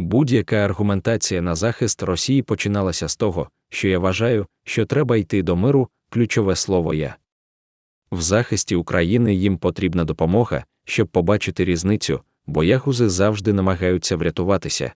Будь-яка аргументація на захист Росії починалася з того, що я вважаю, що треба йти до миру, ключове слово я. В захисті України їм потрібна допомога, щоб побачити різницю, бо ягузи завжди намагаються врятуватися,